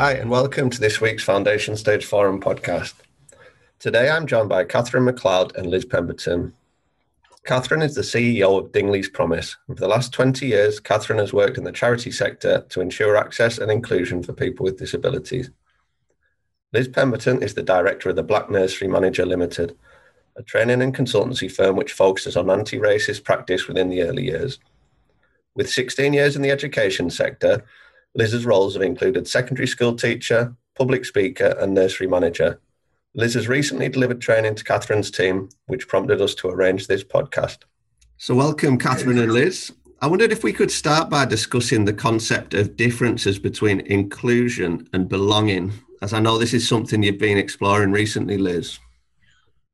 Hi, and welcome to this week's Foundation Stage Forum podcast. Today I'm joined by Catherine McLeod and Liz Pemberton. Catherine is the CEO of Dingley's Promise. For the last 20 years, Catherine has worked in the charity sector to ensure access and inclusion for people with disabilities. Liz Pemberton is the director of the Black Nursery Manager Limited, a training and consultancy firm which focuses on anti racist practice within the early years. With 16 years in the education sector, Liz's roles have included secondary school teacher, public speaker, and nursery manager. Liz has recently delivered training to Catherine's team, which prompted us to arrange this podcast. So, welcome, Catherine and Liz. I wondered if we could start by discussing the concept of differences between inclusion and belonging, as I know this is something you've been exploring recently, Liz.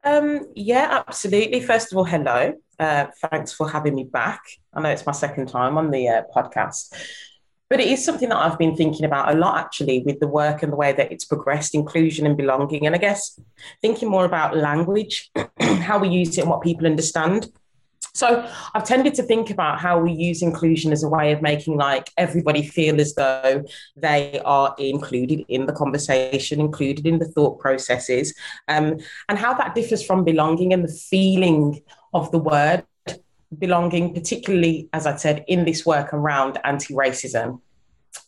Um, yeah, absolutely. First of all, hello. Uh, thanks for having me back. I know it's my second time on the uh, podcast. But it is something that I've been thinking about a lot actually with the work and the way that it's progressed, inclusion and belonging. And I guess thinking more about language, how we use it and what people understand. So I've tended to think about how we use inclusion as a way of making like everybody feel as though they are included in the conversation, included in the thought processes, um, and how that differs from belonging and the feeling of the word belonging, particularly, as I said, in this work around anti racism.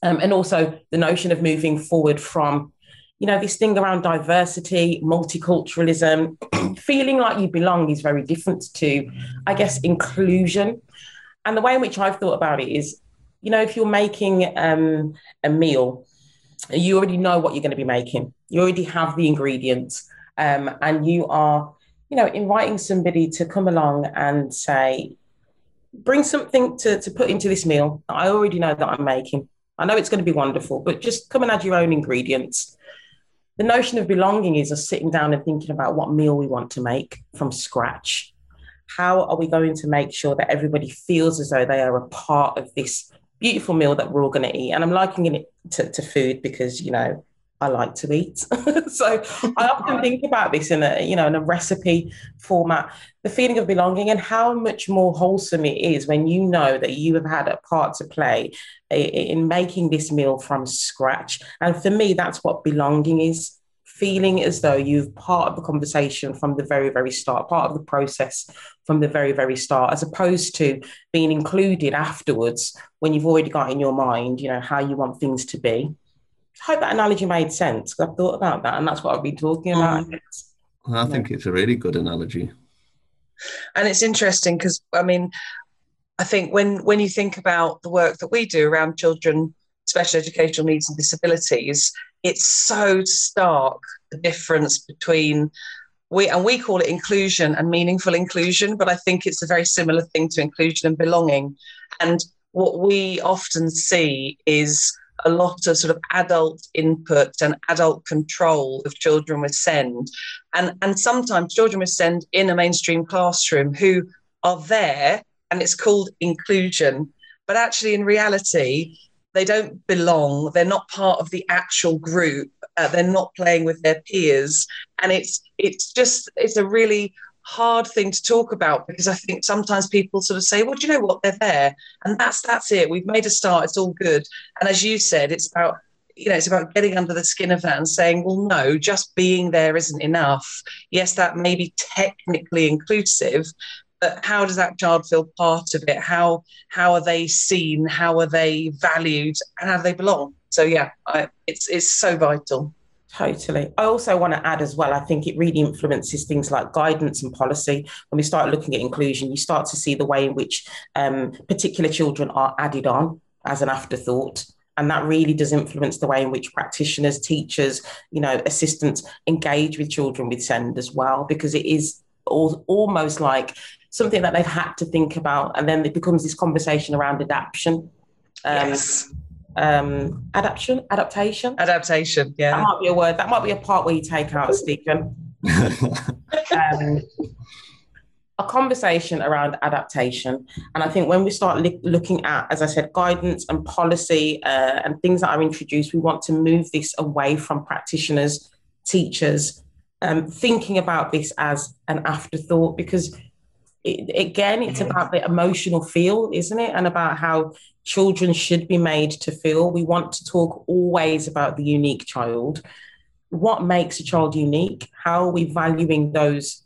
Um, and also the notion of moving forward from, you know, this thing around diversity, multiculturalism, feeling like you belong is very different to, I guess, inclusion. And the way in which I've thought about it is, you know, if you're making um, a meal, you already know what you're going to be making. You already have the ingredients, um, and you are you know, inviting somebody to come along and say, bring something to, to put into this meal I already know that I'm making. I know it's going to be wonderful, but just come and add your own ingredients. The notion of belonging is us sitting down and thinking about what meal we want to make from scratch. How are we going to make sure that everybody feels as though they are a part of this beautiful meal that we're all going to eat? And I'm likening it to, to food because, you know, I like to eat. so I often think about this in a, you know, in a recipe format, the feeling of belonging and how much more wholesome it is when you know that you have had a part to play in making this meal from scratch. And for me, that's what belonging is feeling as though you've part of the conversation from the very, very start, part of the process from the very, very start, as opposed to being included afterwards when you've already got in your mind, you know, how you want things to be. I hope that analogy made sense. Because I've thought about that, and that's what I've been talking about. Mm. I think it's a really good analogy. And it's interesting because I mean, I think when when you think about the work that we do around children, special educational needs and disabilities, it's so stark the difference between we and we call it inclusion and meaningful inclusion, but I think it's a very similar thing to inclusion and belonging. And what we often see is a lot of sort of adult input and adult control of children with SEND. And, and sometimes children with SEND in a mainstream classroom who are there and it's called inclusion. But actually, in reality, they don't belong. They're not part of the actual group. Uh, they're not playing with their peers. And it's it's just it's a really hard thing to talk about because I think sometimes people sort of say, well, do you know what? They're there. And that's that's it. We've made a start. It's all good. And as you said, it's about you know, it's about getting under the skin of that and saying, well, no, just being there isn't enough. Yes, that may be technically inclusive, but how does that child feel part of it? How how are they seen? How are they valued? And how do they belong? So yeah, I, it's it's so vital. Totally. I also want to add as well, I think it really influences things like guidance and policy. When we start looking at inclusion, you start to see the way in which um, particular children are added on as an afterthought. And that really does influence the way in which practitioners, teachers, you know, assistants engage with children with SEND as well, because it is almost like something that they've had to think about. And then it becomes this conversation around adaptation. Um, yes um, adaptation, adaptation, adaptation. Yeah, that might be a word. That might be a part where you take out Stephen. um, a conversation around adaptation, and I think when we start li- looking at, as I said, guidance and policy uh, and things that are introduced, we want to move this away from practitioners, teachers, um, thinking about this as an afterthought because it, again, it's about the emotional feel, isn't it? And about how children should be made to feel. We want to talk always about the unique child. What makes a child unique? How are we valuing those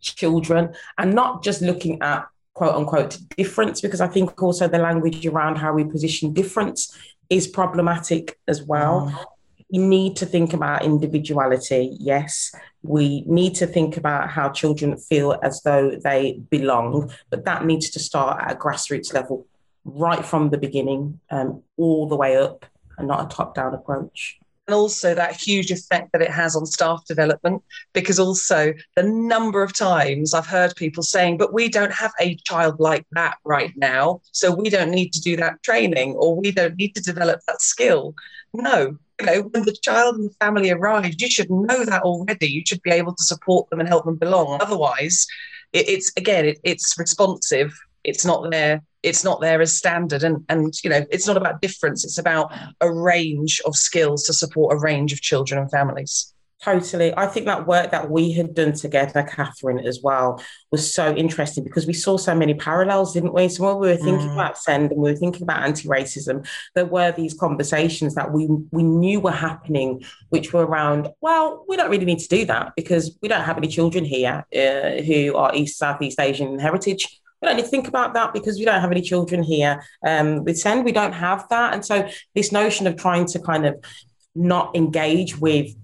children and not just looking at quote unquote difference? Because I think also the language around how we position difference is problematic as well. Mm. We need to think about individuality, yes. We need to think about how children feel as though they belong, but that needs to start at a grassroots level right from the beginning, um, all the way up, and not a top down approach and also that huge effect that it has on staff development because also the number of times i've heard people saying but we don't have a child like that right now so we don't need to do that training or we don't need to develop that skill no you know when the child and the family arrives you should know that already. You should be able to support them and help them belong. Otherwise it, it's again it, it's responsive. It's not there it's not there as standard. And and you know it's not about difference. It's about a range of skills to support a range of children and families Totally. I think that work that we had done together, Catherine, as well, was so interesting because we saw so many parallels, didn't we? So when we were thinking mm. about SEND and we were thinking about anti-racism, there were these conversations that we we knew were happening, which were around, well, we don't really need to do that because we don't have any children here uh, who are East Southeast Asian heritage we don't need to think about that because we don't have any children here. Um, with SEND, we don't have that. And so this notion of trying to kind of not engage with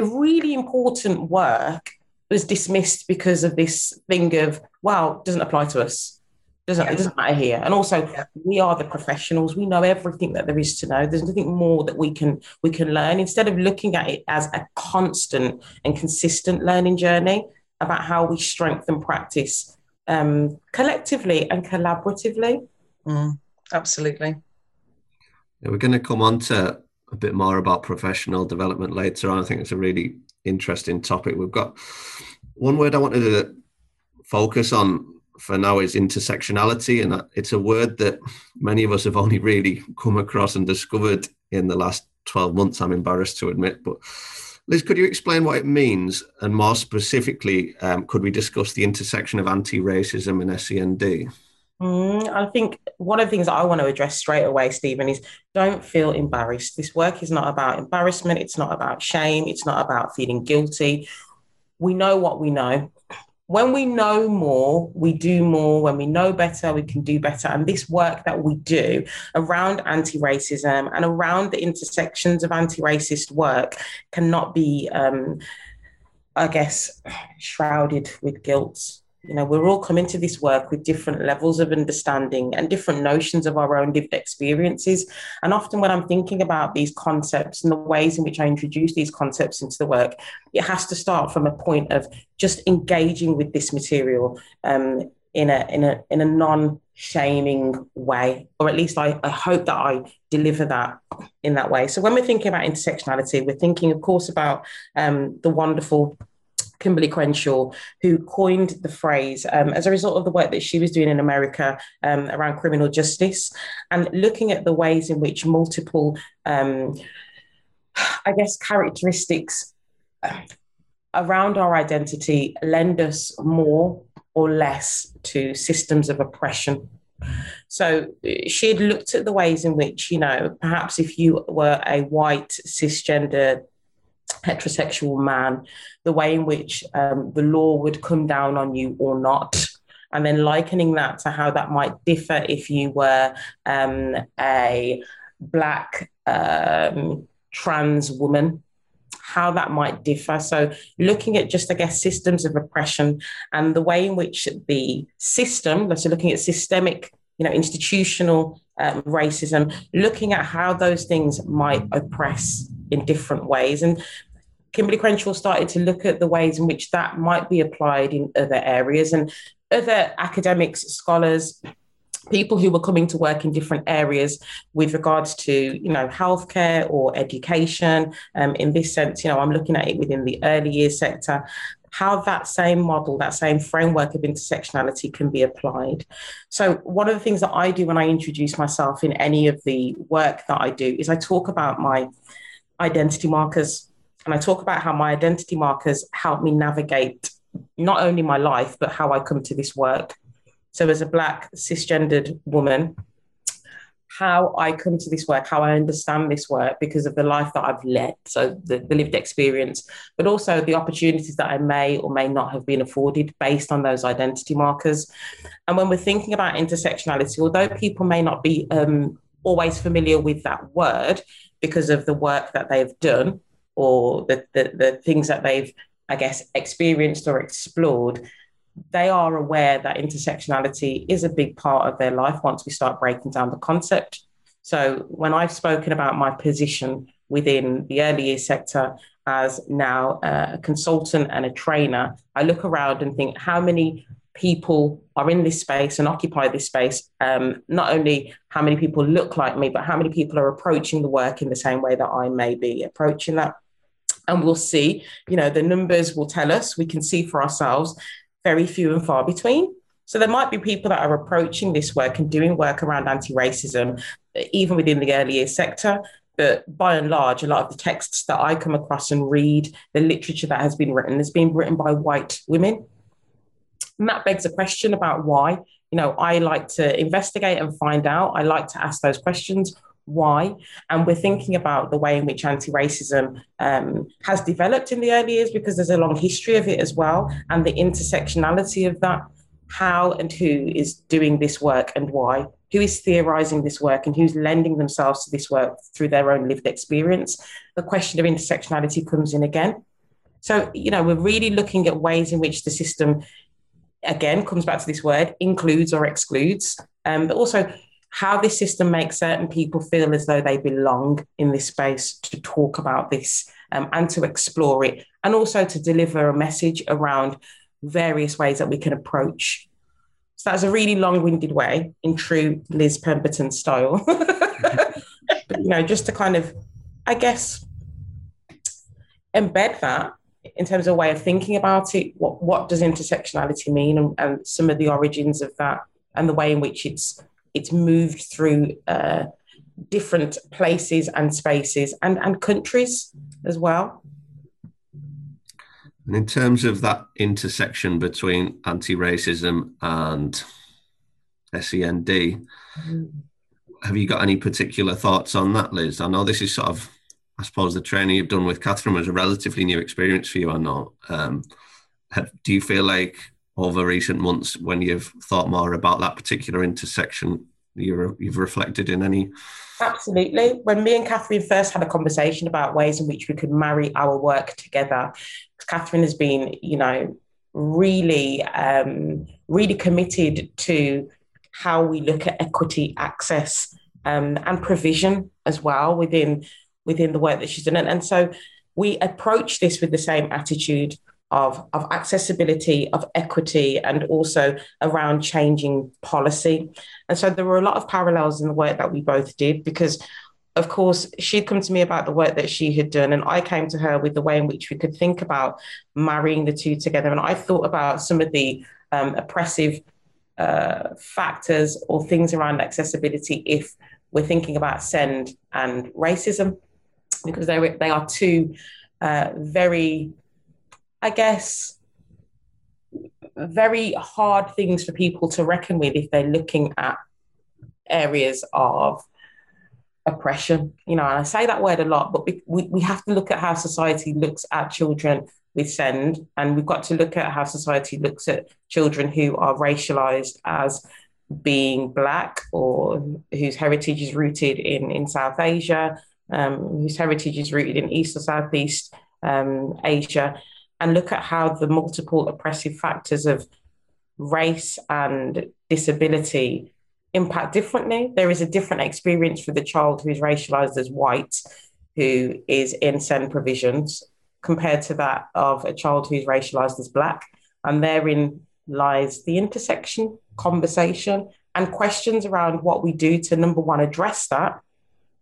really important work was dismissed because of this thing of, well, doesn't apply to us. Doesn't, yeah. It doesn't matter here. And also yeah. we are the professionals. We know everything that there is to know. There's nothing more that we can we can learn. Instead of looking at it as a constant and consistent learning journey about how we strengthen practice um, collectively and collaboratively. Mm, absolutely. Yeah, we're going to come on to a bit more about professional development later on. I think it's a really interesting topic. We've got one word I wanted to focus on for now is intersectionality, and it's a word that many of us have only really come across and discovered in the last 12 months, I'm embarrassed to admit. But Liz, could you explain what it means? And more specifically, um, could we discuss the intersection of anti racism and SEND? Mm, I think one of the things I want to address straight away, Stephen, is don't feel embarrassed. This work is not about embarrassment. It's not about shame. It's not about feeling guilty. We know what we know when we know more, we do more. When we know better, we can do better. And this work that we do around anti racism and around the intersections of anti racist work cannot be, um, I guess, shrouded with guilt you know we're all coming to this work with different levels of understanding and different notions of our own lived experiences. And often when i'm thinking about these concepts and the ways in which i introduce these concepts into the work it has to start from a point of just engaging with this material um, in a in a in a non shaming way or at least I, I hope that i deliver that in that way. So when we're thinking about intersectionality we're thinking of course about um, the wonderful Kimberlé Crenshaw, who coined the phrase um, as a result of the work that she was doing in America um, around criminal justice and looking at the ways in which multiple, um, I guess, characteristics uh, around our identity lend us more or less to systems of oppression. So she had looked at the ways in which, you know, perhaps if you were a white cisgender heterosexual man, the way in which um, the law would come down on you or not. And then likening that to how that might differ if you were um, a black um, trans woman, how that might differ. So, looking at just, I guess, systems of oppression and the way in which the system, so looking at systemic, you know, institutional um, racism, looking at how those things might oppress in different ways. And Kimberlé Crenshaw started to look at the ways in which that might be applied in other areas and other academics, scholars, people who were coming to work in different areas with regards to you know healthcare or education um, in this sense you know i'm looking at it within the early years sector how that same model that same framework of intersectionality can be applied. So one of the things that i do when i introduce myself in any of the work that i do is i talk about my identity markers and I talk about how my identity markers help me navigate not only my life, but how I come to this work. So, as a Black cisgendered woman, how I come to this work, how I understand this work because of the life that I've led, so the, the, lived experience, but also the opportunities that I may or may not have been afforded based on those identity markers. And when we're thinking about intersectionality, although people may not be um, always familiar with that word because of the work that they've done or the, the, the things that they've, I guess, experienced or explored, they are aware that intersectionality is a big part of their life once we start breaking down the concept. So when I've spoken about my position within the early years sector as now a consultant and a trainer, I look around and think how many people are in this space and occupy this space. Um, not only how many people look like me, but how many people are approaching the work in the same way that I may be approaching that. And we'll see, you know, the numbers will tell us, we can see for ourselves very few and far between. So there might be people that are approaching this work and doing work around anti-racism, even within the earlier sector. But by and large, a lot of the texts that I come across and read, the literature that has been written, has been written by white women. And that begs a question about why. You know, I like to investigate and find out. I like to ask those questions why. And we're thinking about the way in which anti racism um, has developed in the early years because there's a long history of it as well, and the intersectionality of that. How and who is doing this work and why? Who is theorizing this work and who's lending themselves to this work through their own lived experience? The question of intersectionality comes in again. So, you know, we're really looking at ways in which the system, again, comes back to this word, includes or excludes, um, but also how this system makes certain people feel as though they belong in this space to talk about this um, and to explore it, and also to deliver a message around various ways that we can approach. So that's a really long-winded way, in true Liz Pemberton style. but you know, just to kind of, I guess, embed that in terms of a way of thinking about it. What what does intersectionality mean, and, and some of the origins of that, and the way in which it's it's moved through uh, different places and spaces and, and countries as well. And in terms of that intersection between anti racism and SEND, mm-hmm. have you got any particular thoughts on that, Liz? I know this is sort of, I suppose, the training you've done with Catherine was a relatively new experience for you, I know. Um, have, do you feel like over recent months when you've thought more about that particular intersection you you've reflected in any? Absolutely. When me and catherine first had a conversation about ways in which we could marry our work together catherine has been you know really um, really committed to how we look at equity access um, and provision as well within within the work that she's done. And, and so we approach this with the same attitude of, of accessibility, of equity, and also around changing policy. And so there were a lot of parallels in the work that we both did because of course, she'd come to me about the work that she had done, and I came to her with the way in which we could think about marrying the two together. And I thought about some of the um, oppressive uh, factors or things around accessibility if we're thinking about SEND and racism, because they, they are two uh, very I guess, very hard things for people to reckon with if they're looking at areas of oppression. You know, and I say that word a lot, but we, we have to look at how society looks at children with SEND, and we've got to look at how society looks at children who are racialized as being black or whose heritage is rooted in, in South Asia, um, whose heritage is rooted in East or Southeast um, Asia and look at how the multiple oppressive factors of race and disability impact differently. There is a different experience for the child who is racialized as white, who is in SEND provisions, compared to that of a child who's racialized as black. And therein lies the intersection conversation and questions around what we do to number one, address that,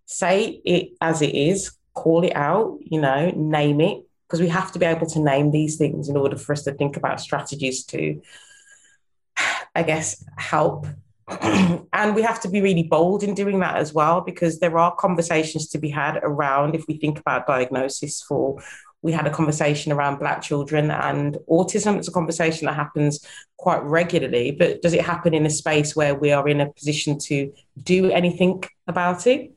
say it as it is, call it out, you know, name it, because we have to be able to name these things in order for us to think about strategies to, I guess, help. and we have to be really bold in doing that as well, because there are conversations to be had around if we think about diagnosis for we had a conversation around Black children and autism. It's a conversation that happens quite regularly, but does it happen in a space where we are in a position to do anything about it?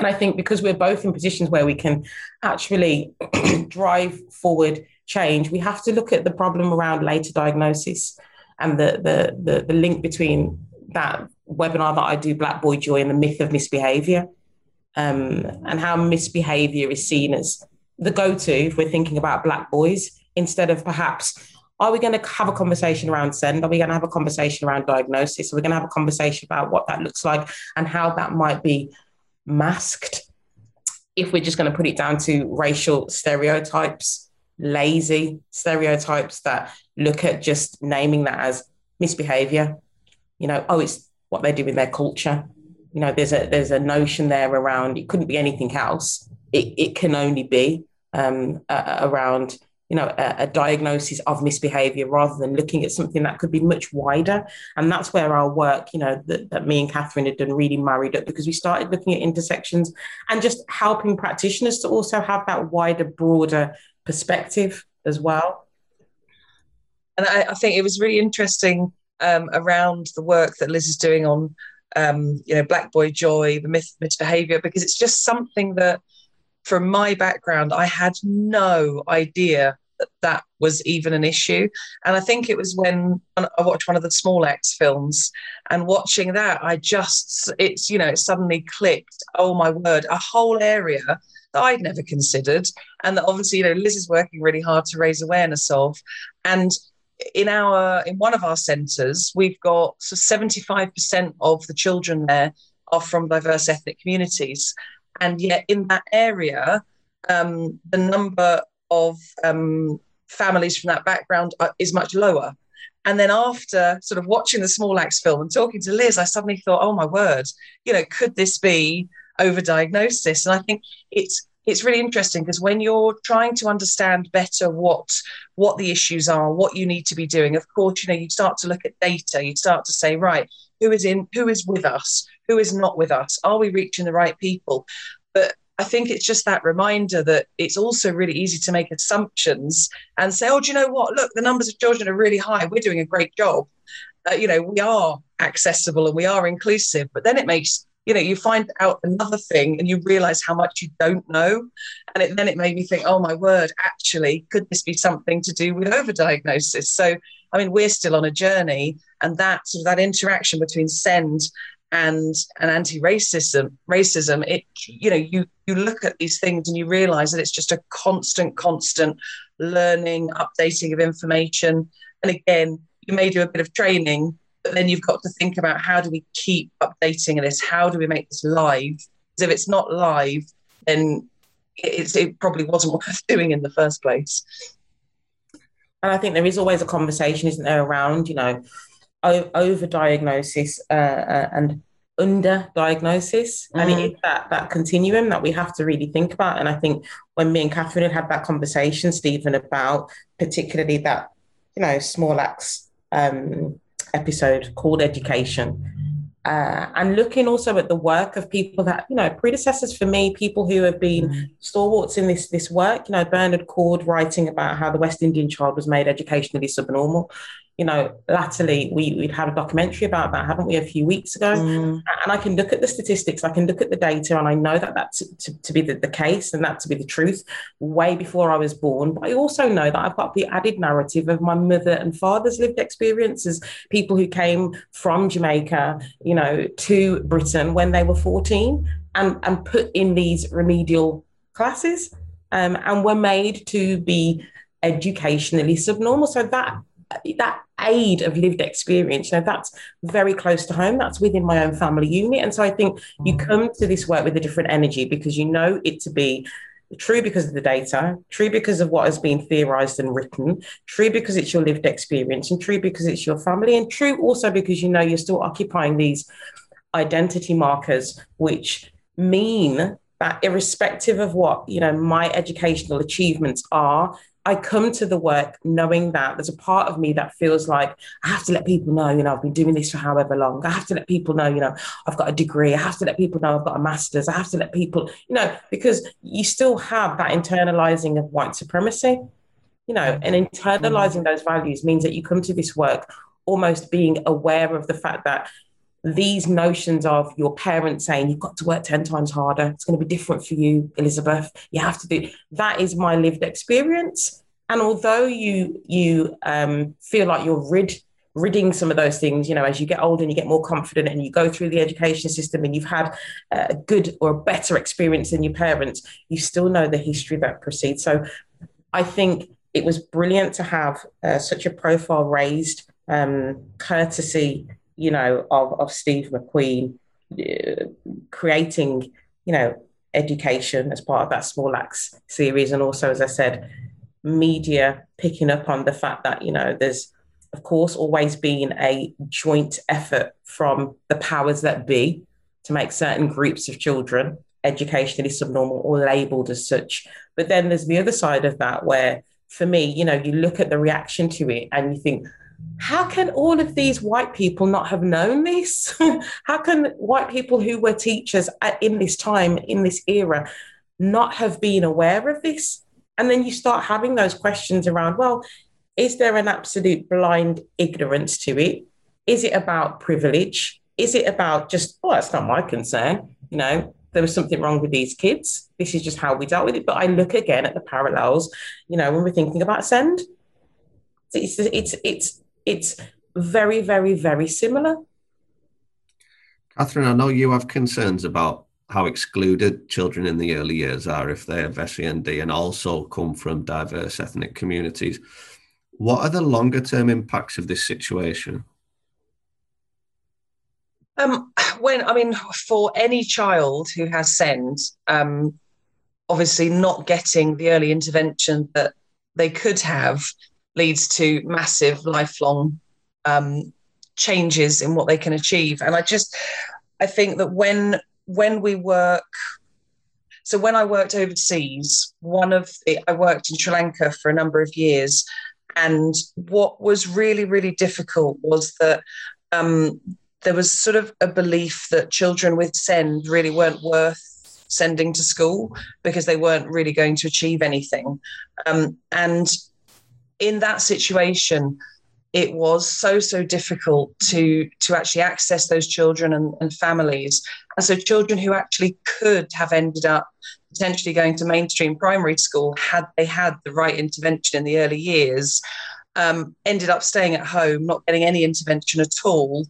And I think because we're both in positions where we can actually drive forward change, we have to look at the problem around later diagnosis and the, the, the, the link between that webinar that I do, Black Boy Joy, and the myth of misbehavior, um, and how misbehavior is seen as the go to if we're thinking about Black boys, instead of perhaps, are we going to have a conversation around send? Are we going to have a conversation around diagnosis? Are we going to have a conversation about what that looks like and how that might be masked if we're just going to put it down to racial stereotypes, lazy stereotypes that look at just naming that as misbehavior. You know, oh, it's what they do in their culture. You know, there's a there's a notion there around it couldn't be anything else. It it can only be um, uh, around you know a, a, diagnosis of misbehavior rather than looking at something that could be much wider. And that's where our work you know that, that me and catherine had done really married up because we started looking at intersections and just helping practitioners to also have that wider broader perspective as well. And i, I think it was really interesting um, around the work that liz is doing on um, you know black boy joy the myth of misbehavior because it's just something that from my background, I had no idea that that was even an issue. And I think it was when I watched one of the Small Axe films and watching that, I just, it's, you know, it suddenly clicked. Oh my word, a whole area that I'd never considered. And that obviously, you know, Liz is working really hard to raise awareness of. And in our in one of our centres, we've got so 75% of the children there are from diverse ethnic communities. And yet, in that area, um, the number of um, families from that background are, is much lower. And then after sort of watching the Small Axe film and talking to Liz, I suddenly thought, oh my word, you know, could this be overdiagnosis? And I think it's it's really interesting because when you're trying to understand better what what the issues are, what you need to be doing, of course, you know, you start to look at data, you start to say, right, who is in, who is with us, who is not with us, are we reaching the right people? But I think it's just that reminder that it's also really easy to make assumptions and say, oh, do you know what? Look, the numbers of children are really high. We're doing a great job. Uh, you know, we are accessible and we are inclusive. But then it makes you know, you find out another thing and you realize how much you don't know. And it, then it made me think, oh my word, actually, could this be something to do with overdiagnosis? So, I mean, we're still on a journey, and that sort of that interaction between send and and anti-racism racism it you know you you look at these things and you realize that it's just a constant constant learning updating of information and again you may do a bit of training but then you've got to think about how do we keep updating this? How do we make this live? Because if it's not live, then it's, it probably wasn't worth doing in the first place. And I think there is always a conversation, isn't there, around, you know, over diagnosis uh, uh, and under diagnosis. Mm. And it mm. that, that continuum that we have to really think about. And I think when me and Catherine had had that conversation, Stephen, about particularly that, you know, Small Axe um, episode called Education. Uh, and looking also at the work of people that you know predecessors for me people who have been mm. stalwarts in this this work you know bernard Coard writing about how the west indian child was made educationally subnormal you know, latterly we, we'd had a documentary about that, haven't we, a few weeks ago? Mm. And I can look at the statistics, I can look at the data, and I know that that's to, to be the, the, case and that to be the truth way before I was born. But I also know that I've got the added narrative of my mother and father's lived experiences, people who came from Jamaica, you know, to Britain when they were 14 and, and put in these remedial classes um, and were made to be educationally subnormal. So that that aid of lived experience, you know, that's very close to home. That's within my own family unit. And so I think you mm. come to this work with a different energy because you know it to be true because of the data, true because of what has been theorized and written, true because it's your lived experience, and true because it's your family, and true also because you know you're still occupying these identity markers, which mean that irrespective of what you know my educational achievements are I come to the work knowing that there's a part of me that feels like I have to let people know, you know, I've been doing this for however long. I have to let people know, you know, I've got a degree. I have to let people know I've got a master's. I have to let people, you know, because you still have that internalizing of white supremacy, you know, and internalizing mm-hmm. those values means that you come to this work almost being aware of the fact that these notions of your parents saying you've got to work 10 times harder. It's going to be different for you elizabeth. You have to do that is my lived experience. And although you you um, feel like you're rid ridding some of those things you know as you get older and you get more confident and you go through the education system and you've had a good or a better experience than your parents you still know the history that precedes. So i think it was brilliant to have uh, such a profile raised um, courtesy you know, of, of Steve McQueen uh, creating, you know, education as part of that Small Axe series. And also, as I said, media picking up on the fact that, you know, there's, of course, always been a joint effort from the powers that be to make certain groups of children educationally subnormal or labeled as such. But then there's the other side of that where, for me, you know, you look at the reaction to it and you think, how can all of these white people not have known this? how can white people who were teachers at, in this time, in this era, not have been aware of this? And then you start having those questions around, well, is there an absolute blind ignorance to it? Is it about privilege? Is it about just, oh, that's not my concern? You know, there was something wrong with these kids. This is just how we dealt with it. But I look again at the parallels, you know, when we're thinking about send. It's, it's, it's, it's very, very, very similar. Catherine, I know you have concerns about how excluded children in the early years are if they have SEND and also come from diverse ethnic communities. What are the longer term impacts of this situation? Um, when I mean, for any child who has SEND, um, obviously not getting the early intervention that they could have leads to massive lifelong um, changes in what they can achieve. And I just, I think that when when we work, so when I worked overseas, one of the, I worked in Sri Lanka for a number of years, and what was really really difficult was that. Um, there was sort of a belief that children with SEND really weren't worth sending to school because they weren't really going to achieve anything. Um, and in that situation, it was so so difficult to to actually access those children and, and, families. And so children who actually could have ended up potentially going to mainstream primary school had they had the right intervention in the early years um, ended up staying at home not getting any intervention at all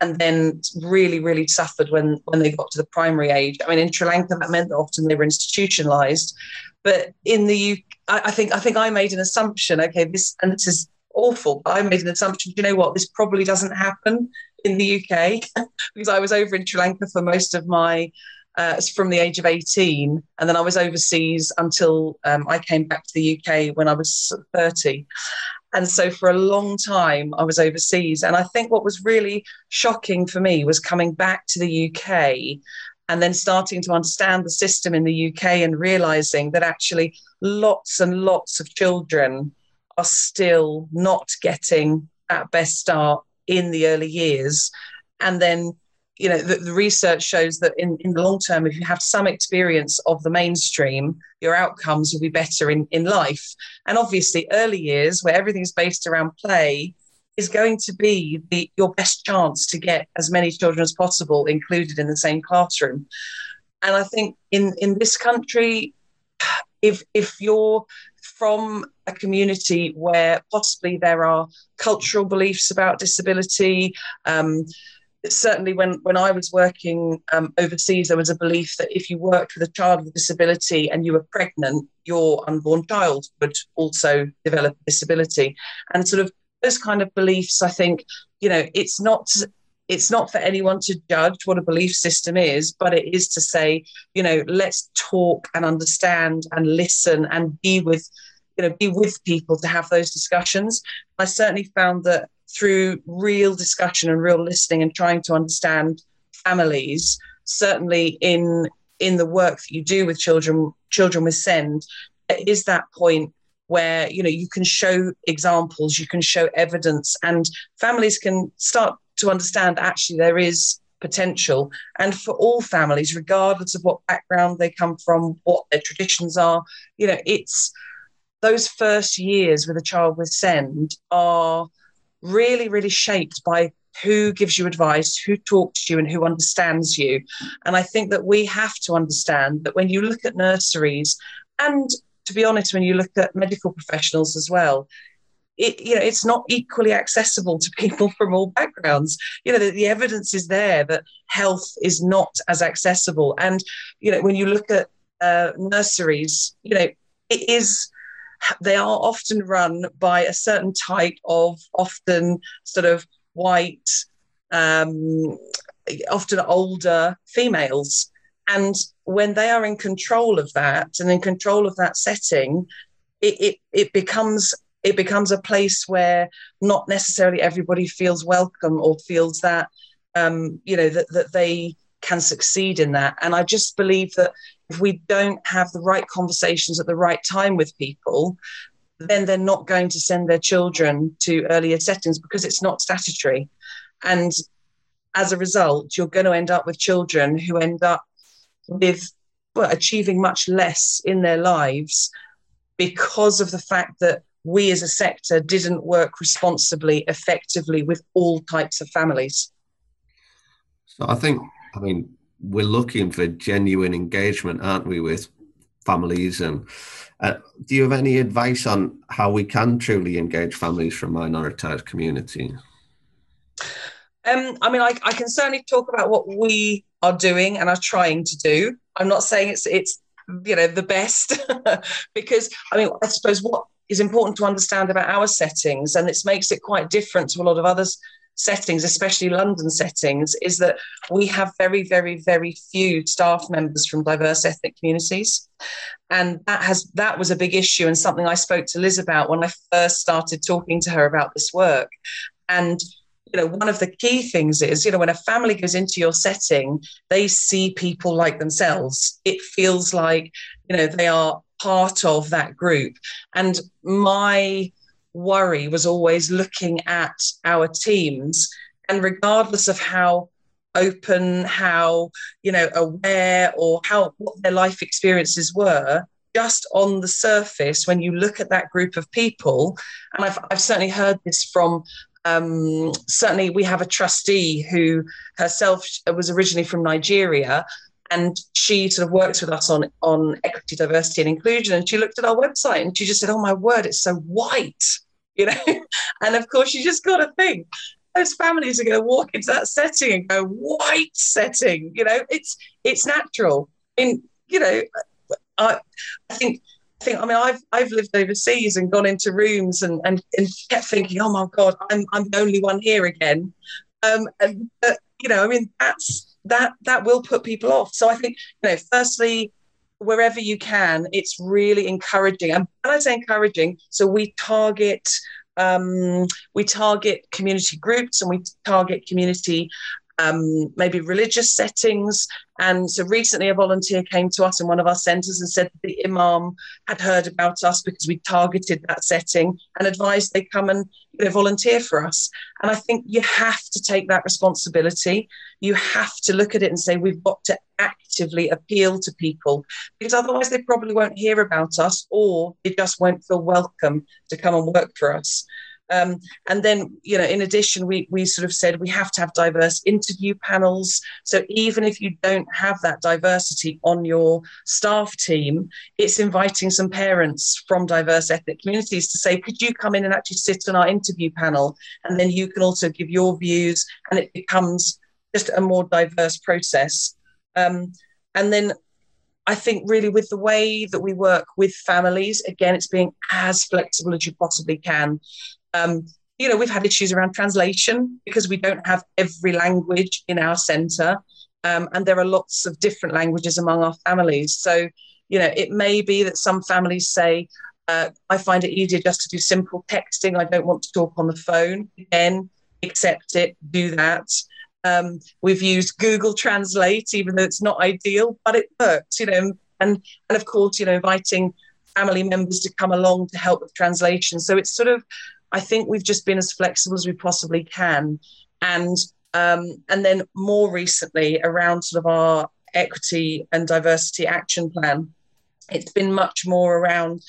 and then really really suffered when when they got to the primary age. I mean in sri lanka that meant that often they were institutionalized but in the UK, I, think I think I made an assumption. Okay, this and this is awful. I made an assumption. Do you know what? This probably doesn't happen in the UK because I was over in Sri Lanka for most of my uh, from the age of 18. And then I was overseas until um, I came back to the UK when I was 30. And so for a long time, I was overseas. And I think what was really shocking for me was coming back to the UK and then starting to understand the system in the UK and realizing that actually lots and lots of children are still not getting that best start in the early years. And then, you know, the, the research shows that in, in the long term, if you have some experience of the mainstream, your outcomes will be better in, in life. And obviously, early years where everything's based around play, is going to be the, your best chance to get as many children as possible included in the same classroom. And I think in, in this country, if if you're from a community where possibly there are cultural beliefs about disability, um, certainly when, when I was working um, overseas, there was a belief that if you worked with a child with a disability and you were pregnant, your unborn child would also develop a disability. And sort of those kind of beliefs, I think, you know, it's not it's not for anyone to judge what a belief system is, but it is to say, you know, let's talk and understand and listen and be with, you know, be with people to have those discussions. I certainly found that through real discussion and real listening and trying to understand families, certainly in in the work that you do with children, children with SEND, is that point where you know you can show examples you can show evidence and families can start to understand actually there is potential and for all families regardless of what background they come from what their traditions are you know it's those first years with a child with send are really really shaped by who gives you advice who talks to you and who understands you. And i think that we have to understand that when you look at nurseries and to be honest when you look at medical professionals as well it, you know, it's not equally accessible to people from all backgrounds. You know, the, the, evidence is there that health is not as accessible. And, you know, when you look at uh, nurseries, you know, it is, they are often run by a certain type of often sort of white, um, often older females. And when they are in control of that and in control of that setting, it, it, it becomes it becomes a place where not necessarily everybody feels welcome or feels that um, you know that, that they can succeed in that. And i just believe that if we don't have the right conversations at the right time with people then they're not going to send their children to earlier settings because it's not statutory. And as a result you're going to end up with children who end up with well, achieving much less in their lives because of the fact that we as a sector didn't work responsibly, effectively with all types of families. So I think, I mean, we're looking for genuine engagement, aren't we, with families? And uh, do you have any advice on how we can truly engage families from minoritized communities? Um, I mean, I, I can certainly talk about what we are doing and are trying to do. I'm not saying it's it's you know the best because I mean I suppose what is important to understand about our settings, and it makes it quite different to a lot of others settings, especially London settings, is that we have very, very, very few staff members from diverse ethnic communities. And that has that was a big issue and something I spoke to Liz about when I first started talking to her about this work. And you know, one of the key things is, you know, when a family goes into your setting, they see people like themselves. It feels like, you know, they are part of that group. And my worry was always looking at our teams, and regardless of how open, how you know aware, or how what their life experiences were, just on the surface, when you look at that group of people, and I've, I've certainly heard this from um, certainly we have a trustee who herself was originally from Nigeria and she sort of works with us on on equity, diversity, and inclusion. And she looked at our website and she just said, "Oh my word, it's so white," you know. and of course, you just got to think those families are going to walk into that setting and go white setting. You know, it's it's natural. And you know, I I think. I think I mean I've I've lived overseas and gone into rooms and, and, and kept thinking, oh my God, I'm I'm the only one here again. Um, and uh, you know, I mean that's that that will put people off. So I think, you know, firstly, wherever you can, it's really encouraging. And when I say encouraging, so we target um, we target community groups and we target community um, maybe religious settings. And so recently, a volunteer came to us in one of our centres and said the imam had heard about us because we targeted that setting and advised they come and you know, volunteer for us. And I think you have to take that responsibility. You have to look at it and say, we've got to actively appeal to people because otherwise they probably won't hear about us or they just won't feel welcome to come and work for us. Um, and then, you know, in addition, we, we sort of said we have to have diverse interview panels. So even if you don't have that diversity on your staff team, it's inviting some parents from diverse ethnic communities to say, could you come in and actually sit on our interview panel? And then you can also give your views, and it becomes just a more diverse process. Um, and then I think really with the way that we work with families, again, it's being as flexible as you possibly can. Um, you know, we've had issues around translation because we don't have every language in our centre. Um, and there are lots of different languages among our families. So, you know, it may be that some families say, uh, I find it easier just to do simple texting. I don't want to talk on the phone. Again, accept it, do that. Um, we've used Google Translate, even though it's not ideal, but it works, you know. And and of course, you know, inviting family members to come along to help with translation. So it's sort of, I think we've just been as flexible as we possibly can. And um, and then more recently around sort of our equity and diversity action plan, it's been much more around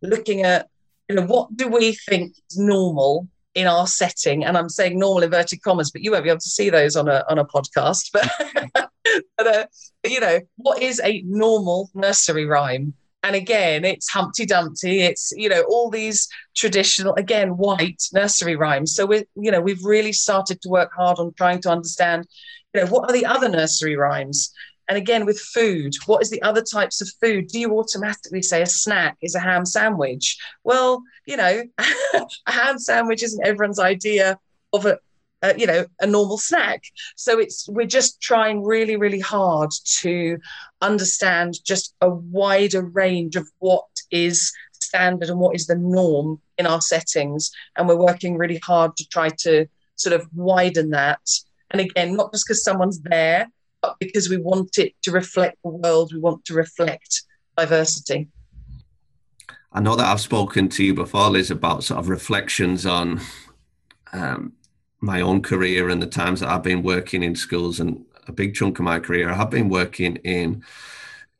looking at you know what do we think is normal in our setting? And i'm saying normal inverted commas but you won't be able to see those on a on a podcast. But, but uh, you know what is a normal nursery rhyme and again it's humpty dumpty it's you know all these traditional again white nursery rhymes. So we you know we've really started to work hard on trying to understand you know what are the other nursery rhymes? And again with food what is the other types of food? Do you automatically say a snack is a ham sandwich? Well you know a ham sandwich isn't everyone's idea of a uh, you know a normal snack. So it's we're just trying really really hard to understand just a wider range of what is standard and what is the norm in our settings. And we're working really hard to try to sort of widen that. And again not just because someone's there but because we want it to reflect the world we want to reflect diversity. I know that I've spoken to you before, Liz, about sort of reflections on um, my own career and the times that I've been working in schools and a big chunk of my career I have been working in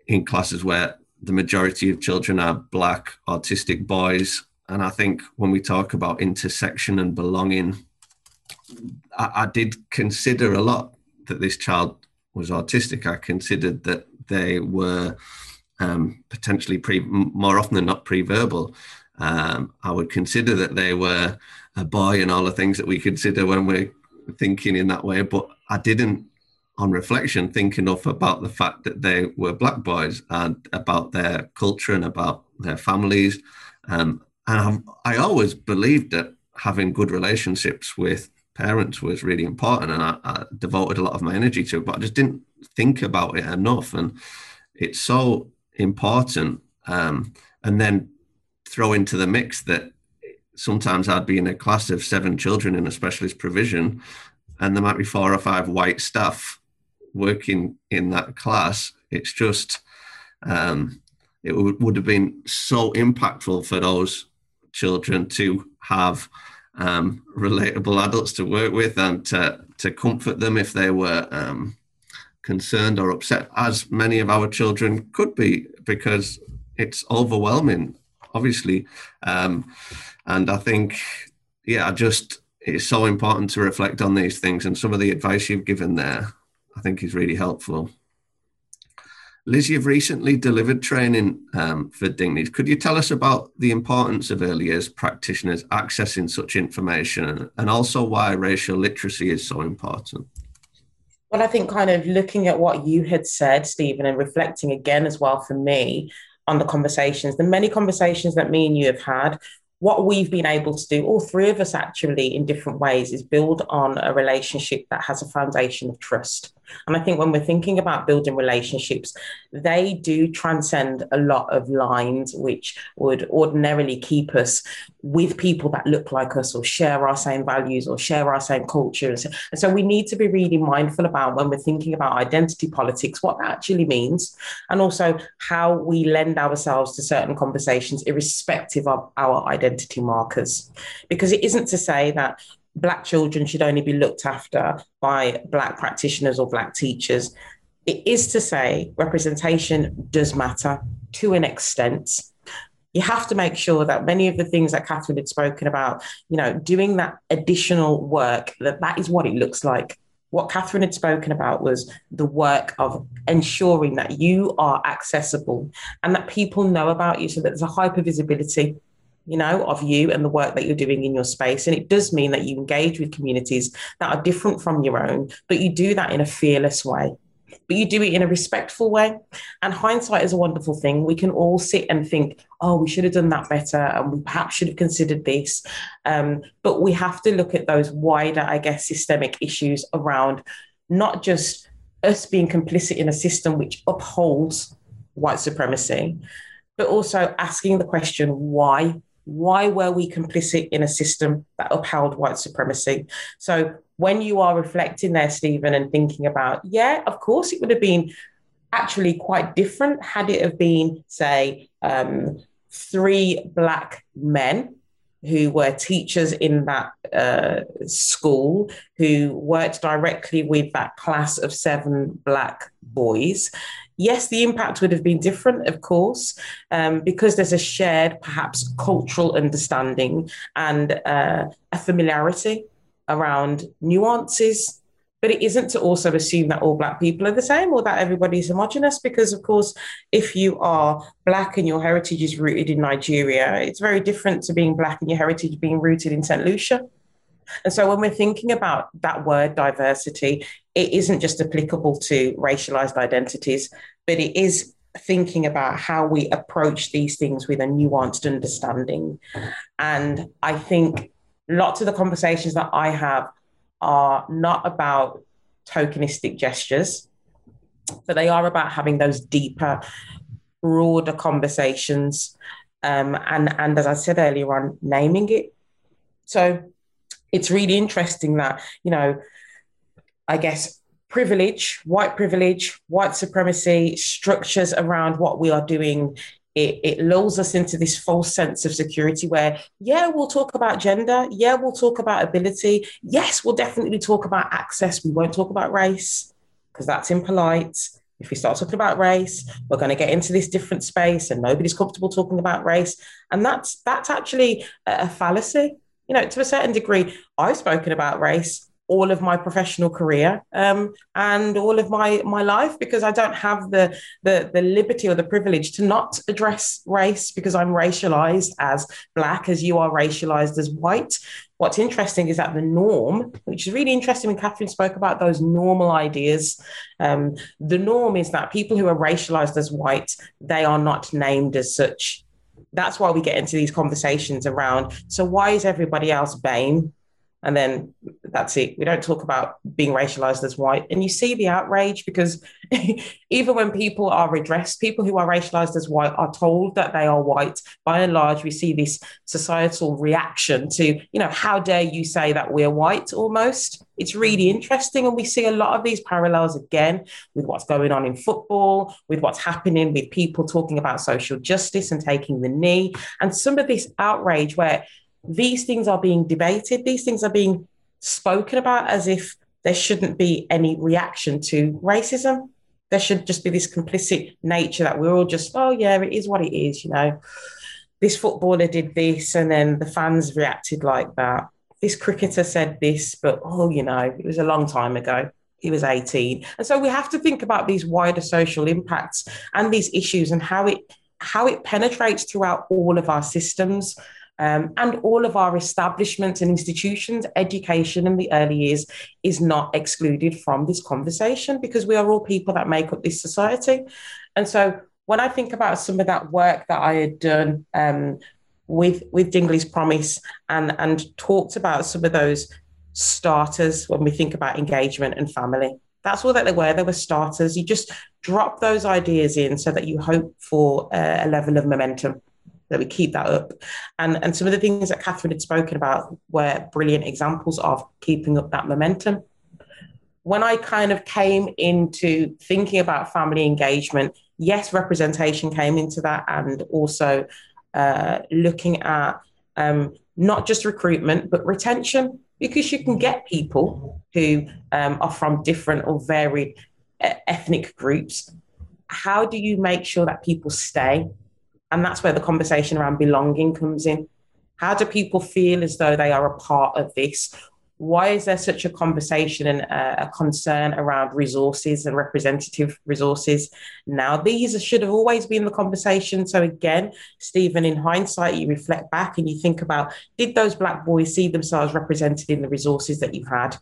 in classes where the majority of children are black autistic boys. And I think when we talk about intersection and belonging I, I did consider a lot that this child was autistic. I considered that they were um, potentially pre more often than not pre-verbal. Um, I would consider that they were a boy and all the things that we consider when we're thinking in that way. But I didn't, on reflection, think enough about the fact that they were black boys and about their culture and about their families. Um, and i I always believed that having good relationships with parents was really important, and I, I devoted a lot of my energy to it. But I just didn't think about it enough, and it's so important. Um, and then throw into the mix that sometimes I'd be in a class of seven children in a specialist provision, and there might be four or five white staff working in that class. It's just, um, it w- would have been so impactful for those children to have um, relatable adults to work with and to, to comfort them if they were um, concerned or upset, as many of our children could be, because it's overwhelming obviously. Um, and I think, yeah, I just, it's so important to reflect on these things. And some of the advice you've given there, I think is really helpful. Liz, you've recently delivered training um, for Dingley's. Could you tell us about the importance of early years practitioners accessing such information and also why racial literacy is so important? Well, I think kind of looking at what you had said, Stephen, and reflecting again as well for me, on the conversations, the many conversations that me and you have had, what we've been able to do, all three of us actually in different ways, is build on a relationship that has a foundation of trust. And I think when we're thinking about building relationships, they do transcend a lot of lines which would ordinarily keep us with people that look like us or share our same values or share our same cultures. And so we need to be really mindful about when we're thinking about identity politics, what that actually means, and also how we lend ourselves to certain conversations, irrespective of our identity markers. Because it isn't to say that black children should only be looked after by black practitioners or black teachers. It is to say representation does matter to an extent. You have to make sure that many of the things that Catherine had spoken about, you know, doing that additional work, that that is what it looks like. What Catherine had spoken about was the work of ensuring that you are accessible and that people know about you so that there's a hyper visibility you know, of you and the work that you're doing in your space. And it does mean that you engage with communities that are different from your own, but you do that in a fearless way. But you do it in a respectful way. And hindsight is a wonderful thing. We can all sit and think, oh, we should have done that better, and we perhaps should have considered this. Um, but we have to look at those wider, I guess, systemic issues around not just us being complicit in a system which upholds white supremacy, but also asking the question why why were we complicit in a system that upheld white supremacy? So when you are reflecting there, Stephen, and thinking about, yeah, of course, it would have been actually quite different had it have been, say, um, three black men who were teachers in that uh, school who worked directly with that class of seven black boys. Yes, the impact would have been different, of course, um, because there's a shared, perhaps, cultural understanding and uh, a familiarity around nuances but it isn't to also assume that all black people are the same or that everybody's homogenous because of course if you are black and your heritage is rooted in nigeria it's very different to being black and your heritage being rooted in st lucia. And so when we're thinking about that word diversity it isn't just applicable to racialized identities but it is thinking about how we approach these things with a nuanced understanding. And i think lots of the conversations that i have are not about tokenistic gestures, but they are about having those deeper, broader conversations. Um, and, and as I said earlier on, naming it. So it's really interesting that, you know, I guess privilege, white privilege, white supremacy, structures around what we are doing it, it lulls us into this false sense of security where, yeah, we'll talk about gender. Yeah, we'll talk about ability. Yes, we'll definitely talk about access. We won't talk about race because that's impolite. If we start talking about race, we're going to get into this different space and nobody's comfortable talking about race. And that's that's actually a fallacy. You know, to a certain degree, I've spoken about race all of my professional career um, and all of my my life because I don't have the, the the liberty or the privilege to not address race because I'm racialized as black as you are racialized as white. What's interesting is that the norm, which is really interesting when Catherine spoke about those normal ideas, um, the norm is that people who are racialized as white, they are not named as such. That's why we get into these conversations around. So why is everybody else BAME? And then that's it. We don't talk about being racialized as white. And you see the outrage because even when people are addressed, people who are racialized as white are told that they are white. By and large, we see this societal reaction to, you know, how dare you say that we're white almost. It's really interesting. And we see a lot of these parallels again with what's going on in football, with what's happening with people talking about social justice and taking the knee, and some of this outrage where these things are being debated, these things are being spoken about as if there shouldn't be any reaction to racism. There should just be this complicit nature that we're all just, oh, yeah, it is what it is, you know. This footballer did this, and then the fans reacted like that. This cricketer said this, but oh, you know, it was a long time ago. He was 18. And so we have to think about these wider social impacts and these issues and how it how it penetrates throughout all of our systems um, and all of our establishments and institutions, education in the early years is not excluded from this conversation because we are all people that make up this society. And so when I think about some of that work that I had done um, with with Dingley's Promise and and talked about some of those starters when we think about engagement and family. That's all that they were. They were starters. You just drop those ideas in so that you hope for a level of momentum that we keep that up. And, and some of the things that Catherine had spoken about were brilliant examples of keeping up that momentum. When I kind of came into thinking about family engagement, yes, representation came into that, and also uh, looking at um, not just recruitment, but retention, because you can get people who um, are from different or varied ethnic groups. How do you make sure that people stay and that's where the conversation around belonging comes in. How do people feel as though they are a part of this? Why is there such a conversation and a, a concern around resources and representative resources? Now, these should have always been the conversation. So, again, Stephen, in hindsight, you reflect back and you think about did those Black boys see themselves represented in the resources that you've had?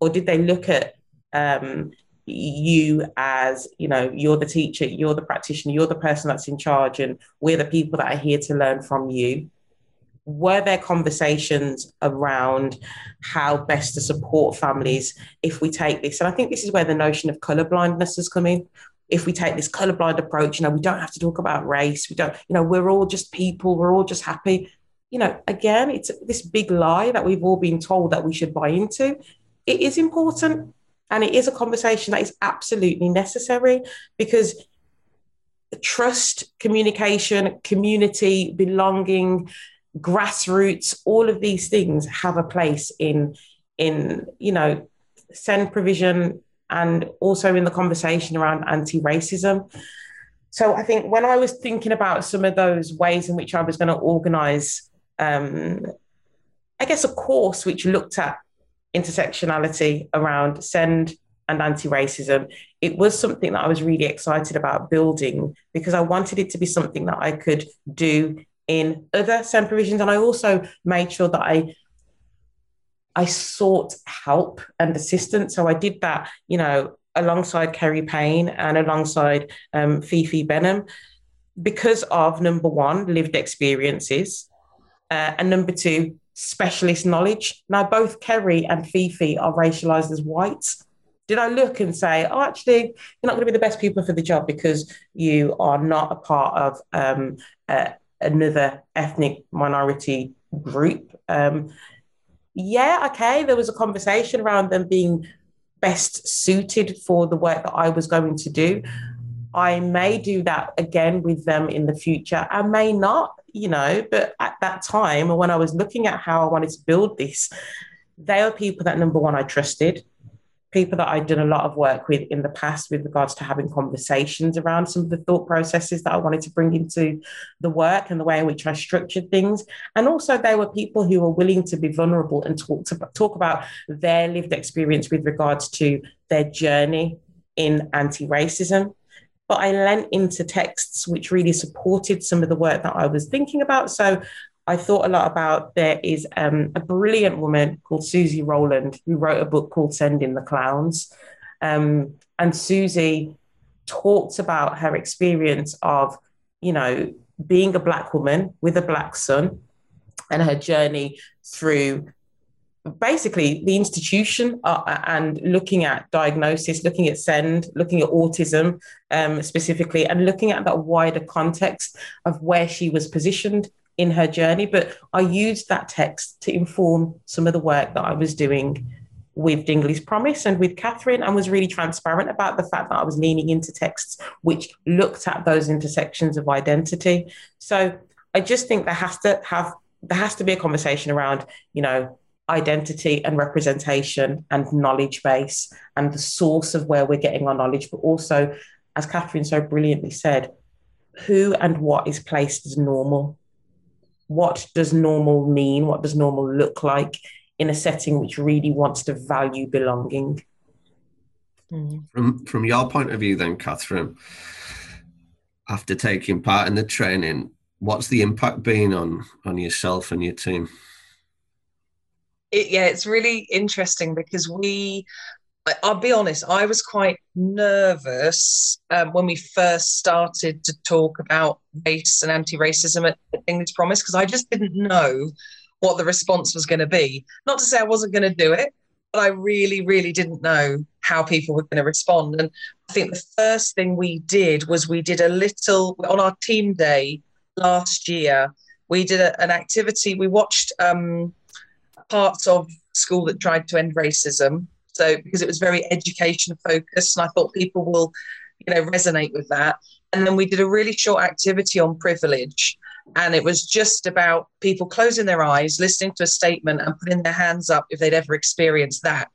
Or did they look at um, you as you know you're the teacher you're the practitioner you're the person that's in charge and we're the people that are here to learn from you. Were there conversations around how best to support families if we take this? And i think this is where the notion of color blindness has come in. If we take this colorblind approach you know we don't have to talk about race we don't you know we're all just people we're all just happy. You know again it's this big lie that we've all been told that we should buy into. It is important and it is a conversation that is absolutely necessary because trust, communication, community, belonging, grassroots, all of these things have a place in in you know send provision and also in the conversation around anti-racism. So I think when I was thinking about some of those ways in which I was going to organize, um, I guess a course which looked at intersectionality around send and anti-racism, it was something that I was really excited about building because I wanted it to be something that I could do in other SEND provisions. And I also made sure that I I sought help and assistance. So I did that, you know, alongside Kerry Payne and alongside um, Fifi Benham because of number one, lived experiences, uh, and number two, specialist knowledge. Now, both Kerry and Fifi are racialized as whites. Did I look and say, oh, actually, you're not going to be the best people for the job because you are not a part of um, uh, another ethnic minority group? Um, yeah, okay, there was a conversation around them being best suited for the work that I was going to do. I may do that again with them in the future. I may not, you know, but at that time, when I was looking at how I wanted to build this, they are people that number one, I trusted people that I'd done a lot of work with in the past with regards to having conversations around some of the thought processes that I wanted to bring into the work and the way in which I structured things. And also, they were people who were willing to be vulnerable and talk, to, talk about their lived experience with regards to their journey in anti racism. But I lent into texts which really supported some of the work that I was thinking about. So I thought a lot about there is um, a brilliant woman called Susie Rowland who wrote a book called Sending the Clowns. Um, and Susie talks about her experience of, you know, being a black woman with a black son and her journey through basically the institution uh, and looking at diagnosis, looking at SEND, looking at autism um, specifically, and looking at that wider context of where she was positioned in her journey. But I used that text to inform some of the work that I was doing with Dingley's Promise and with Catherine, and was really transparent about the fact that I was leaning into texts which looked at those intersections of identity. So I just think there has to have there has to be a conversation around, you know, identity and representation and knowledge base and the source of where we're getting our knowledge, but also, as Catherine so brilliantly said, who and what is placed as normal what does normal mean? What does normal look like in a setting which really wants to value belonging? Mm. From from your point of view, then, Catherine, after taking part in the training, what's the impact been on on yourself and your team? It, yeah, it's really interesting because we I'll be honest, I was quite nervous um, when we first started to talk about race and anti racism at, at Dingley's Promise because I just didn't know what the response was going to be. Not to say I wasn't going to do it, but I really, really didn't know how people were going to respond. And I think the first thing we did was we did a little on our team day last year. We did a, an activity. We watched um, parts of school that tried to end racism so because it was very education focused, and I thought people will, you know, resonate with that. And then we did a really short activity on privilege. And it was just about people closing their eyes, listening to a statement, and putting their hands up if they'd ever experienced that.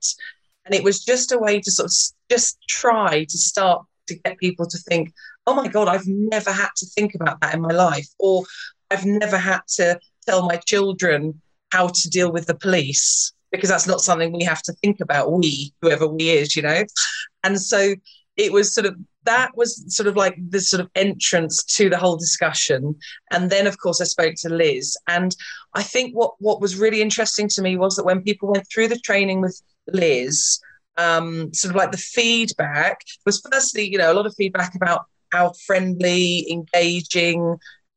And it was just a way to sort of just try to start to get people to think, oh my God, I've never had to think about that in my life. Or I've never had to tell my children how to deal with the police because that's not something we have to think about we whoever we is you know? And so it was sort of that was sort of like the sort of entrance to the whole discussion. And then of course i spoke to liz. And i think what what was really interesting to me was that when people went through the training with liz um, sort of like the feedback was firstly you know a lot of feedback about how friendly engaging.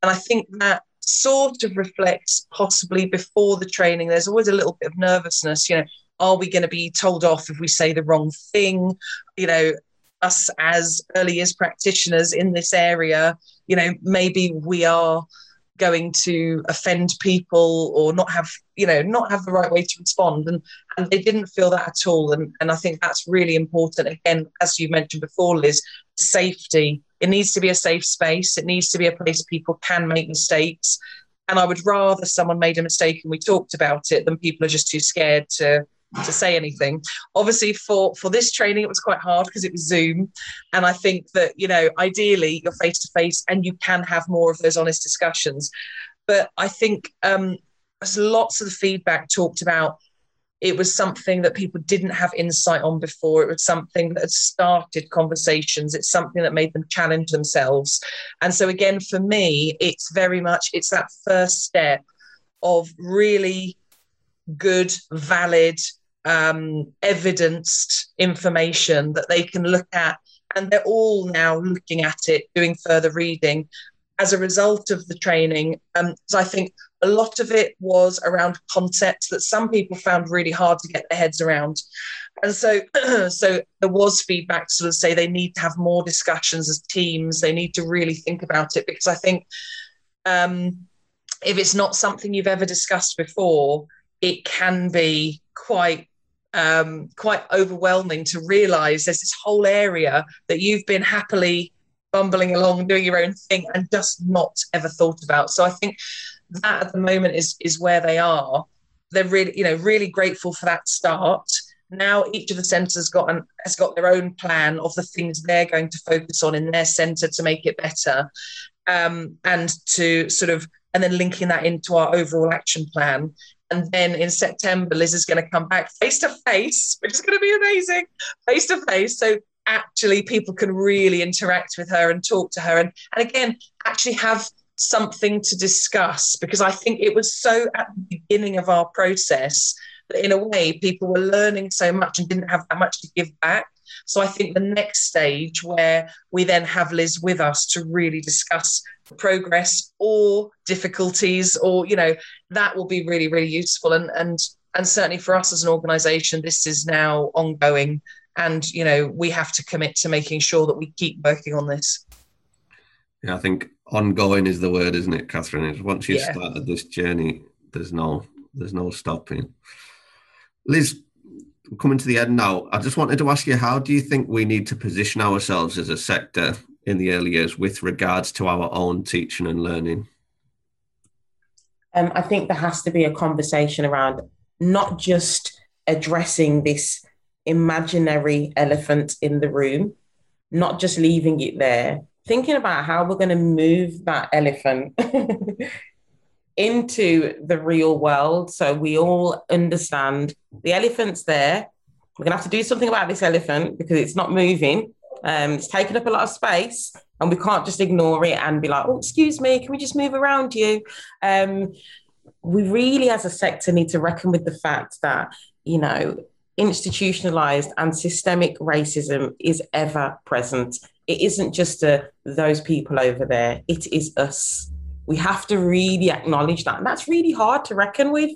And i think that sort of reflects possibly before the training. There's always a little bit of nervousness, you know, are we going to be told off if we say the wrong thing? You know, us as early years practitioners in this area, you know, maybe we are going to offend people or not have you know not have the right way to respond and and they didn't feel that at all and and I think that's really important again as you mentioned before Liz safety it needs to be a safe space. It needs to be a place people can make mistakes. And I would rather someone made a mistake and we talked about it than people are just too scared to to say anything. Obviously, for for this training, it was quite hard because it was Zoom, and I think that you know, ideally, you're face to face and you can have more of those honest discussions. But I think um, lots of the feedback talked about it was something that people didn't have insight on before. It was something that started conversations. It's something that made them challenge themselves. And so again, for me, it's very much it's that first step of really good, valid, um, evidenced information that they can look at. And they're all now looking at it, doing further reading as a result of the training. Um, I think a lot of it was around concepts that some people found really hard to get their heads around. And so, so there was feedback to sort of say they need to have more discussions as teams. They need to really think about it because I think um, if it's not something you've ever discussed before, it can be quite um, quite overwhelming to realize there's this whole area that you've been happily bumbling along doing your own thing and just not ever thought about. So i think that at the moment is is where they are. They're really you know really grateful for that start. Now each of the centres got an, has got their own plan of the things they're going to focus on in their centre to make it better. Um, and to sort of and then linking that into our overall action plan. And then in September, Liz is going to come back face to face, which is going to be amazing, face to face. So actually, people can really interact with her and talk to her, and and again, actually have something to discuss because I think it was so at the beginning of our process that in a way people were learning so much and didn't have that much to give back. So I think the next stage where we then have Liz with us to really discuss progress or difficulties or you know that will be really really useful and and and certainly for us as an organization this is now ongoing and you know we have to commit to making sure that we keep working on this yeah i think ongoing is the word isn't it catherine is once you've yeah. started this journey there's no there's no stopping liz coming to the end now i just wanted to ask you how do you think we need to position ourselves as a sector in the early years with regards to our own teaching and learning? Um, I think there has to be a conversation around not just addressing this imaginary elephant in the room, not just leaving it there, thinking about how we're going to move that elephant into the real world so we all understand the elephant's there. We're going to have to do something about this elephant because it's not moving. Um, it's taken up a lot of space, and we can't just ignore it and be like, "Oh, excuse me, can we just move around you?" Um, we really, as a sector, need to reckon with the fact that you know institutionalized and systemic racism is ever present. It isn't just a, those people over there; it is us. We have to really acknowledge that, and that's really hard to reckon with.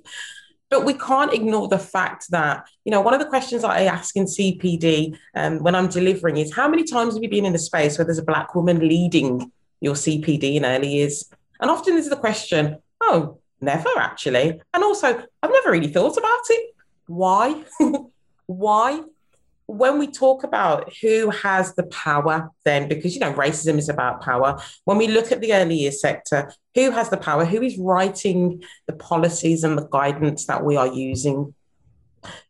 But we can't ignore the fact that, you know, one of the questions that I ask in CPD um, when I'm delivering is how many times have you been in a space where there's a black woman leading your CPD in early years? And often is the question, oh, never actually. And also, I've never really thought about it. Why? Why? when we talk about who has the power, then, because, you know, racism is about power, when we look at the early years sector, who has the power? Who is writing the policies and the guidance that we are using?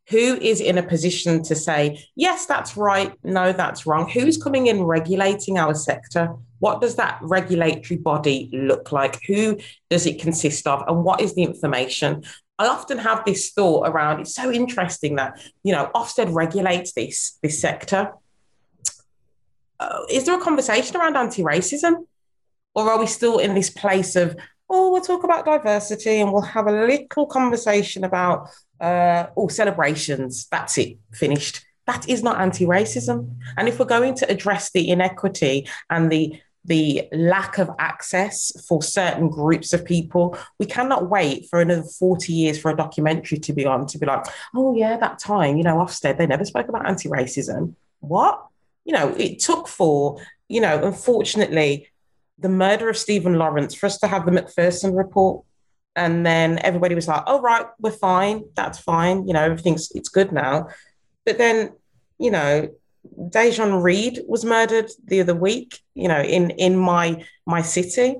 Who is in a position to say, yes, that's right, no, that's wrong? Who's coming in regulating our sector? What does that regulatory body look like? Who does it consist of? And what is the information? I often have this thought around it's so interesting that, you know, Ofsted regulates this, this sector. Uh, is there a conversation around anti racism? Or are we still in this place of, oh, we'll talk about diversity and we'll have a little conversation about, uh, oh, celebrations. That's it, finished. That is not anti racism. And if we're going to address the inequity and the the lack of access for certain groups of people. We cannot wait for another 40 years for a documentary to be on to be like, oh, yeah, that time, you know, Ofsted, they never spoke about anti racism. What? You know, it took for, you know, unfortunately, the murder of Stephen Lawrence for us to have the Macpherson report. And then everybody was like, oh, right, we're fine. That's fine. You know, everything's, it's good now. But then, you know, Dea-John Reid was murdered the other week, you know, in, in my, my city.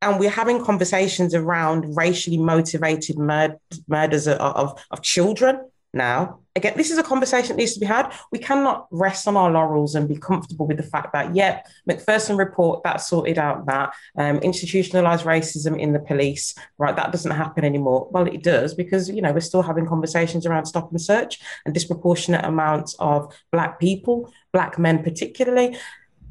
And we're having conversations around racially motivated mur- murders of, of, of children now. Again, this is a conversation that needs to be had. We cannot rest on our laurels and be comfortable with the fact that, yep, Macpherson report that sorted out that um, institutionalized racism in the police, right? That doesn't happen anymore. Well, it does because you know we're still having conversations around stop and search and disproportionate amounts of black people, black men particularly.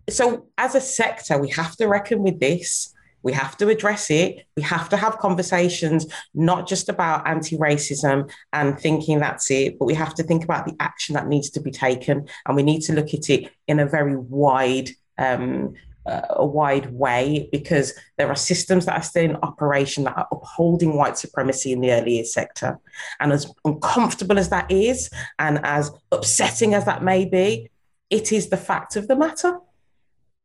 So, as a sector, we have to reckon with this. We have to address it. We have to have conversations, not just about anti racism and thinking that's it, but we have to think about the action that needs to be taken. And we need to look at it in a very wide, um, uh, a wide way because there are systems that are still in operation that are upholding white supremacy in the early sector. And as uncomfortable as that is, and as upsetting as that may be, it is the fact of the matter.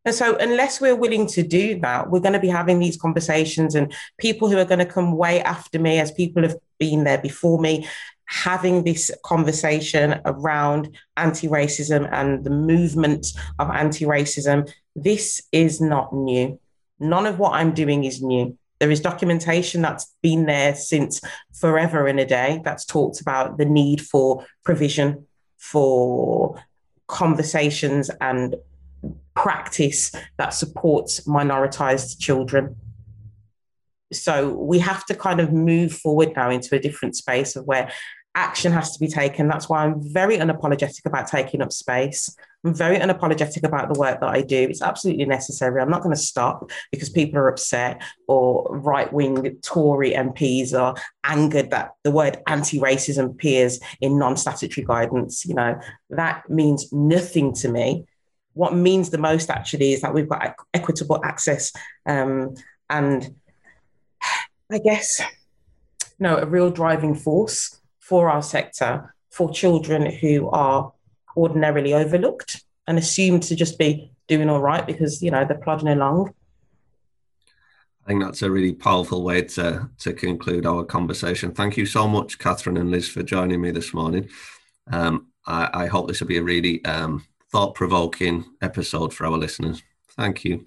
And so, unless we're willing to do that, we're going to be having these conversations, and people who are going to come way after me, as people have been there before me, having this conversation around anti racism and the movement of anti racism. This is not new. None of what I'm doing is new. There is documentation that's been there since forever and a day that's talked about the need for provision for conversations and practice that supports minoritized children. So we have to kind of move forward now into a different space of where action has to be taken. That's why I'm very unapologetic about taking up space. I'm very unapologetic about the work that I do. It's absolutely necessary. I'm not going to stop because people are upset or right wing Tory MPs are angered that the word anti racism appears in non statutory guidance. You know, that means nothing to me what means the most actually is that we've got equitable access um, and I guess you know a real driving force for our sector for children who are ordinarily overlooked and assumed to just be doing all right because you know they're plodding along. I think that's a really powerful way to to conclude our conversation. Thank you so much, Catherine and Liz, for joining me this morning. Um, I, I, hope this will be a really um, thought provoking episode for our listeners. Thank you.